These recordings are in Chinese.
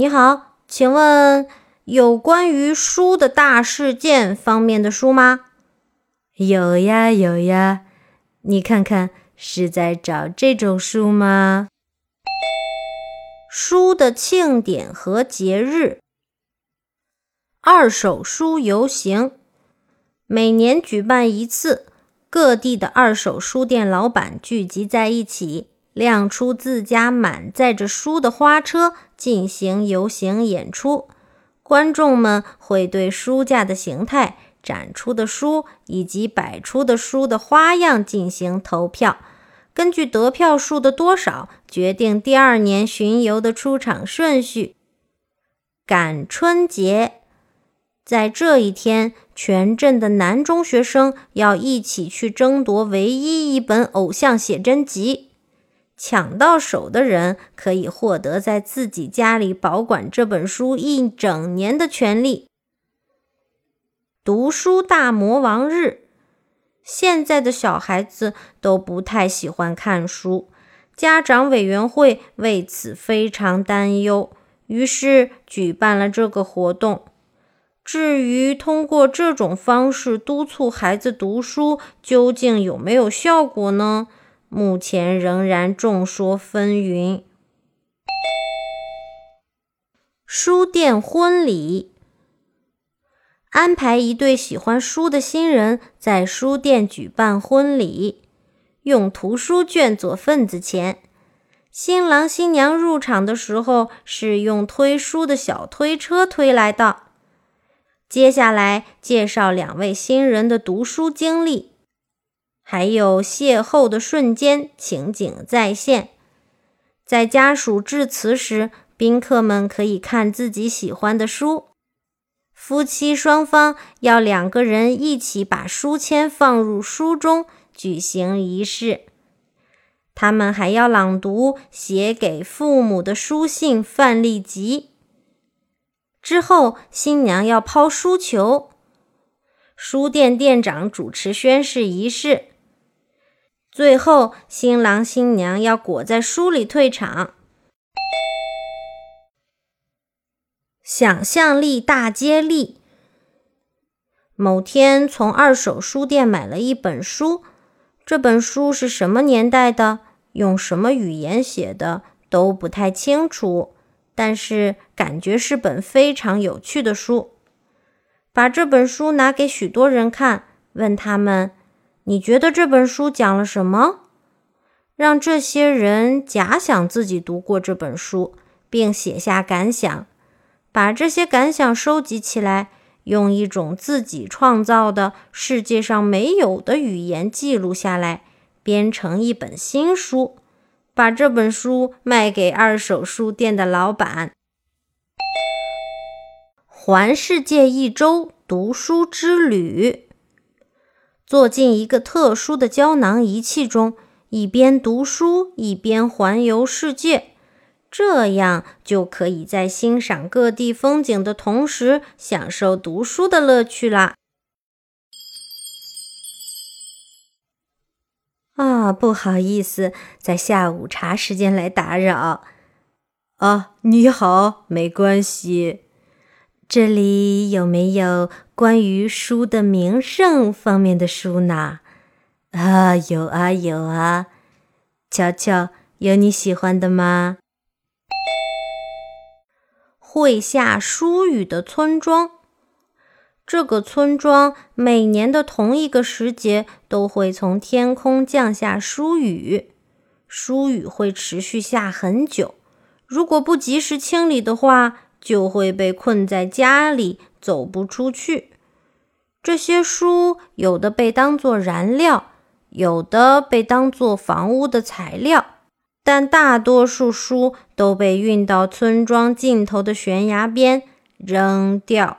你好，请问有关于书的大事件方面的书吗？有呀有呀，你看看是在找这种书吗？书的庆典和节日，二手书游行，每年举办一次，各地的二手书店老板聚集在一起。亮出自家满载着书的花车，进行游行演出。观众们会对书架的形态、展出的书以及摆出的书的花样进行投票，根据得票数的多少，决定第二年巡游的出场顺序。赶春节，在这一天，全镇的男中学生要一起去争夺唯一一本偶像写真集。抢到手的人可以获得在自己家里保管这本书一整年的权利。读书大魔王日，现在的小孩子都不太喜欢看书，家长委员会为此非常担忧，于是举办了这个活动。至于通过这种方式督促孩子读书，究竟有没有效果呢？目前仍然众说纷纭。书店婚礼，安排一对喜欢书的新人在书店举办婚礼，用图书卷做份子钱。新郎新娘入场的时候是用推书的小推车推来的。接下来介绍两位新人的读书经历。还有邂逅的瞬间，情景再现。在家属致辞时，宾客们可以看自己喜欢的书。夫妻双方要两个人一起把书签放入书中，举行仪式。他们还要朗读写给父母的书信范例集。之后，新娘要抛书球，书店店长主持宣誓仪式。最后，新郎新娘要裹在书里退场。想象力大接力。某天，从二手书店买了一本书，这本书是什么年代的，用什么语言写的都不太清楚，但是感觉是本非常有趣的书。把这本书拿给许多人看，问他们。你觉得这本书讲了什么？让这些人假想自己读过这本书，并写下感想，把这些感想收集起来，用一种自己创造的世界上没有的语言记录下来，编成一本新书，把这本书卖给二手书店的老板。环世界一周读书之旅。坐进一个特殊的胶囊仪器中，一边读书一边环游世界，这样就可以在欣赏各地风景的同时，享受读书的乐趣啦。啊，不好意思，在下午茶时间来打扰。啊，你好，没关系。这里有没有关于书的名胜方面的书呢？啊，有啊，有啊。瞧瞧，有你喜欢的吗？会下书雨的村庄。这个村庄每年的同一个时节都会从天空降下书雨，书雨会持续下很久。如果不及时清理的话，就会被困在家里，走不出去。这些书有的被当作燃料，有的被当作房屋的材料，但大多数书都被运到村庄尽头的悬崖边扔掉。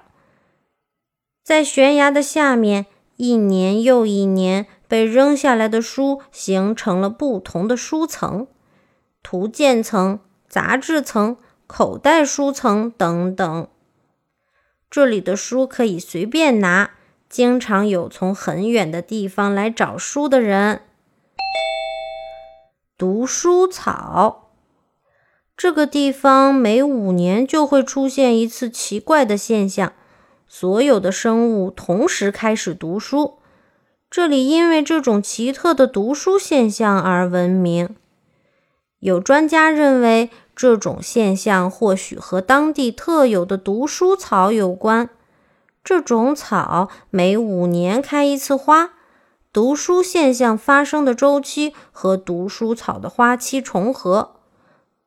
在悬崖的下面，一年又一年被扔下来的书形成了不同的书层：图鉴层、杂志层。口袋书层等等，这里的书可以随便拿，经常有从很远的地方来找书的人。读书草，这个地方每五年就会出现一次奇怪的现象，所有的生物同时开始读书。这里因为这种奇特的读书现象而闻名。有专家认为，这种现象或许和当地特有的读书草有关。这种草每五年开一次花，读书现象发生的周期和读书草的花期重合。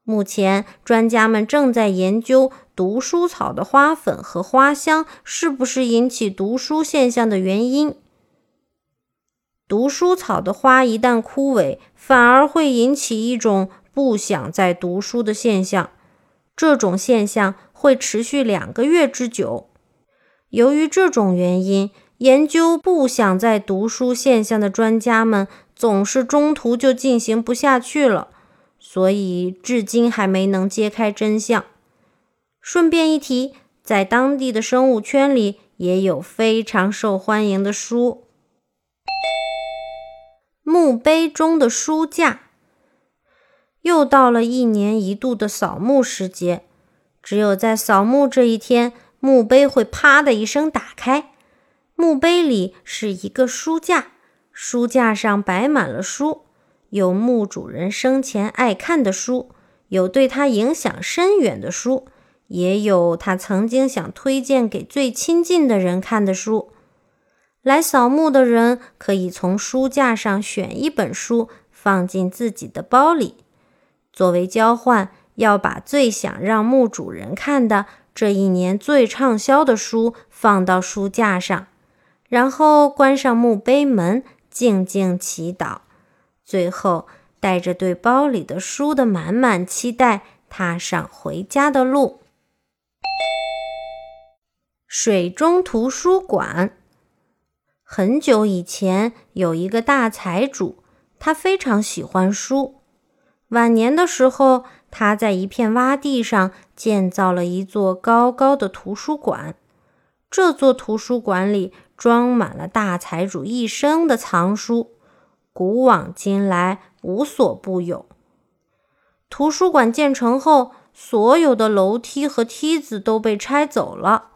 目前，专家们正在研究读书草的花粉和花香是不是引起读书现象的原因。读书草的花一旦枯萎，反而会引起一种不想再读书的现象。这种现象会持续两个月之久。由于这种原因，研究不想再读书现象的专家们总是中途就进行不下去了。所以，至今还没能揭开真相。顺便一提，在当地的生物圈里，也有非常受欢迎的书——墓碑中的书架。又到了一年一度的扫墓时节，只有在扫墓这一天，墓碑会啪的一声打开，墓碑里是一个书架，书架上摆满了书。有墓主人生前爱看的书，有对他影响深远的书，也有他曾经想推荐给最亲近的人看的书。来扫墓的人可以从书架上选一本书放进自己的包里，作为交换，要把最想让墓主人看的这一年最畅销的书放到书架上，然后关上墓碑门，静静祈祷。最后，带着对包里的书的满满期待，踏上回家的路。水中图书馆。很久以前，有一个大财主，他非常喜欢书。晚年的时候，他在一片洼地上建造了一座高高的图书馆。这座图书馆里装满了大财主一生的藏书。古往今来无所不有。图书馆建成后，所有的楼梯和梯子都被拆走了。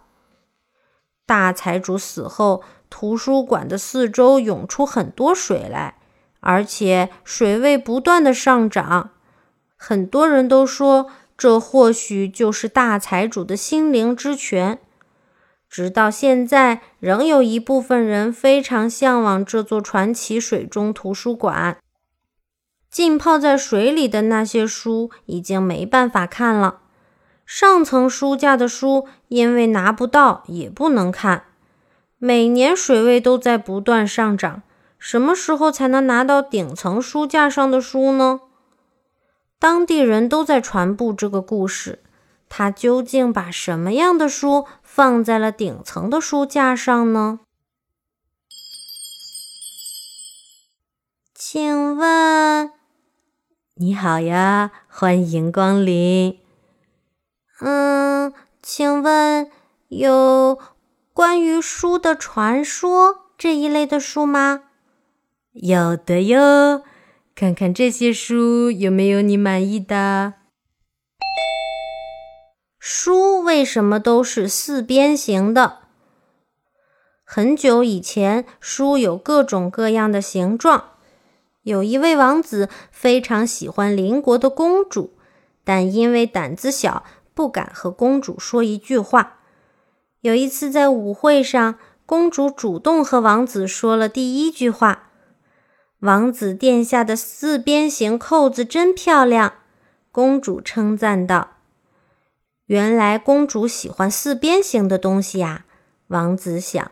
大财主死后，图书馆的四周涌出很多水来，而且水位不断的上涨。很多人都说，这或许就是大财主的心灵之泉。直到现在，仍有一部分人非常向往这座传奇水中图书馆。浸泡在水里的那些书已经没办法看了，上层书架的书因为拿不到，也不能看。每年水位都在不断上涨，什么时候才能拿到顶层书架上的书呢？当地人都在传播这个故事。他究竟把什么样的书？放在了顶层的书架上呢？请问，你好呀，欢迎光临。嗯，请问有关于书的传说这一类的书吗？有的哟，看看这些书有没有你满意的。书为什么都是四边形的？很久以前，书有各种各样的形状。有一位王子非常喜欢邻国的公主，但因为胆子小，不敢和公主说一句话。有一次在舞会上，公主主动和王子说了第一句话：“王子殿下的四边形扣子真漂亮。”公主称赞道。原来公主喜欢四边形的东西呀，王子想。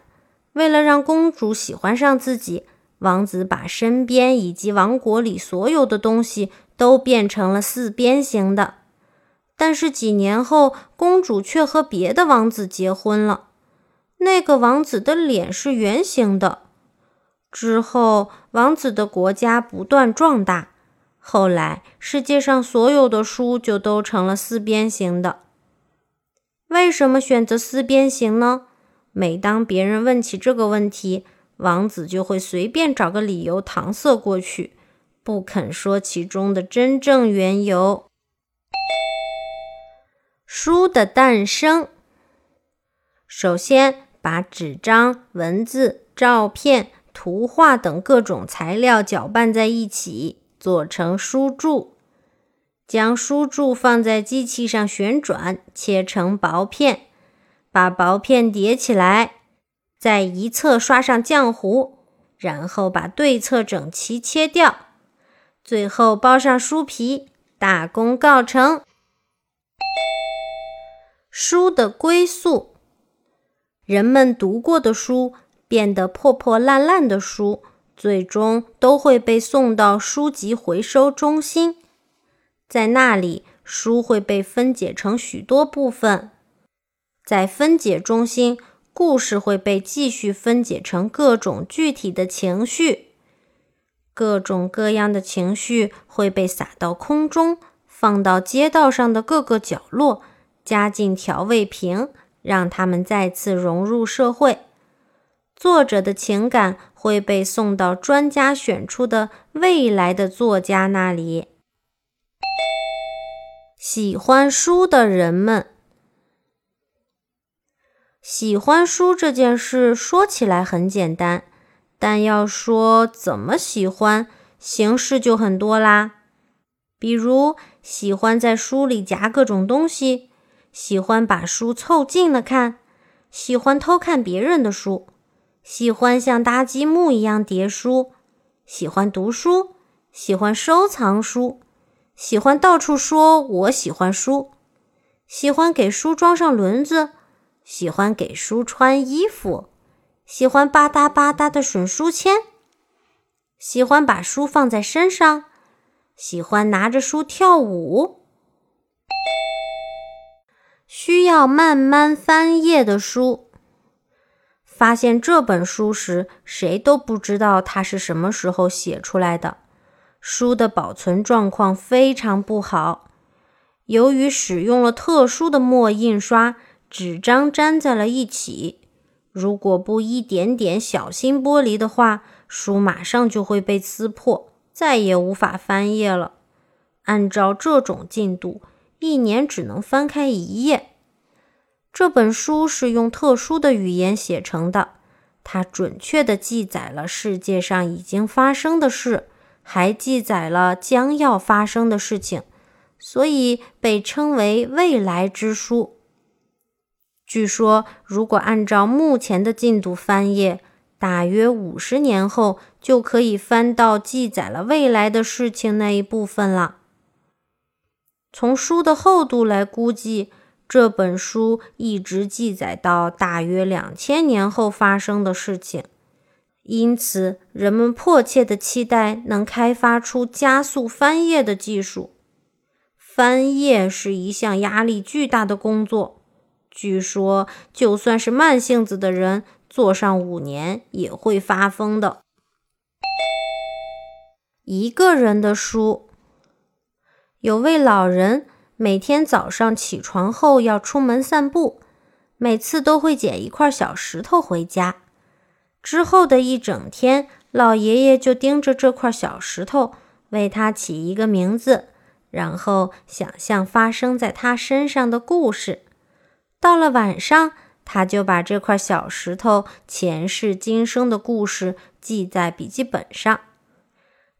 为了让公主喜欢上自己，王子把身边以及王国里所有的东西都变成了四边形的。但是几年后，公主却和别的王子结婚了。那个王子的脸是圆形的。之后，王子的国家不断壮大。后来，世界上所有的书就都成了四边形的。为什么选择四边形呢？每当别人问起这个问题，王子就会随便找个理由搪塞过去，不肯说其中的真正缘由。书的诞生。首先，把纸张、文字、照片、图画等各种材料搅拌在一起，做成书柱。将书柱放在机器上旋转，切成薄片，把薄片叠起来，在一侧刷上浆糊，然后把对侧整齐切掉。最后包上书皮，大功告成。书的归宿，人们读过的书变得破破烂烂的书，最终都会被送到书籍回收中心，在那里，书会被分解成许多部分。在分解中心，故事会被继续分解成各种具体的情绪。各种各样的情绪会被撒到空中，放到街道上的各个角落，加进调味瓶，让它们再次融入社会。作者的情感会被送到专家选出的未来的作家那里。喜欢书的人们，喜欢书这件事说起来很简单。但要说怎么喜欢，形式就很多啦。比如喜欢在书里夹各种东西，喜欢把书凑近了看，喜欢偷看别人的书，喜欢像搭积木一样叠书，喜欢读书，喜欢收藏书，喜欢到处说我喜欢书，喜欢给书装上轮子，喜欢给书穿衣服。喜欢吧嗒吧嗒的吮书签，喜欢把书放在身上，喜欢拿着书跳舞。需要慢慢翻页的书，发现这本书时，谁都不知道它是什么时候写出来的。书的保存状况非常不好，由于使用了特殊的墨印刷，纸张粘在了一起。如果不一点点小心剥离的话，书马上就会被撕破，再也无法翻页了。按照这种进度，一年只能翻开一页。这本书是用特殊的语言写成的，它准确地记载了世界上已经发生的事，还记载了将要发生的事情，所以被称为未来之书。据说，如果按照目前的进度翻页，大约五十年后就可以翻到记载了未来的事情那一部分了。从书的厚度来估计，这本书一直记载到大约两千年后发生的事情。因此，人们迫切地期待能开发出加速翻页的技术。翻页是一项压力巨大的工作。据说，就算是慢性子的人，做上五年也会发疯的。一个人的书，有位老人每天早上起床后要出门散步，每次都会捡一块小石头回家。之后的一整天，老爷爷就盯着这块小石头，为它起一个名字，然后想象发生在他身上的故事。到了晚上，他就把这块小石头前世今生的故事记在笔记本上。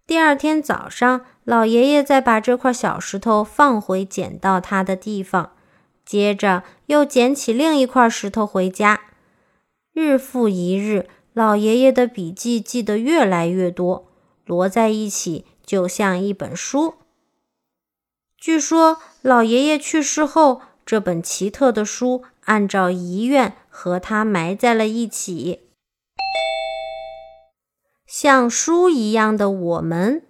第二天早上，老爷爷再把这块小石头放回捡到它的地方，接着又捡起另一块石头回家。日复一日，老爷爷的笔记记得越来越多，摞在一起就像一本书。据说，老爷爷去世后。这本奇特的书按照遗愿和他埋在了一起。像书一样的我们，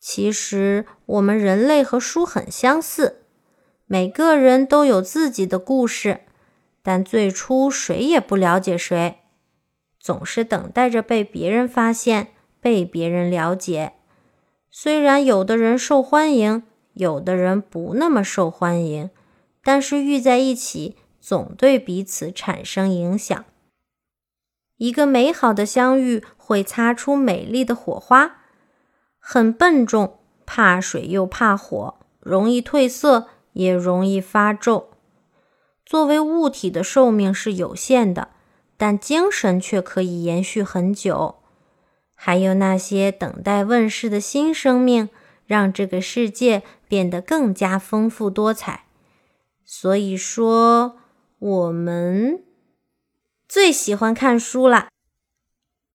其实我们人类和书很相似。每个人都有自己的故事，但最初谁也不了解谁，总是等待着被别人发现、被别人了解。虽然有的人受欢迎。有的人不那么受欢迎，但是遇在一起总对彼此产生影响。一个美好的相遇会擦出美丽的火花。很笨重，怕水又怕火，容易褪色，也容易发皱。作为物体的寿命是有限的，但精神却可以延续很久。还有那些等待问世的新生命，让这个世界变得更加丰富多彩。所以说，我们最喜欢看书了。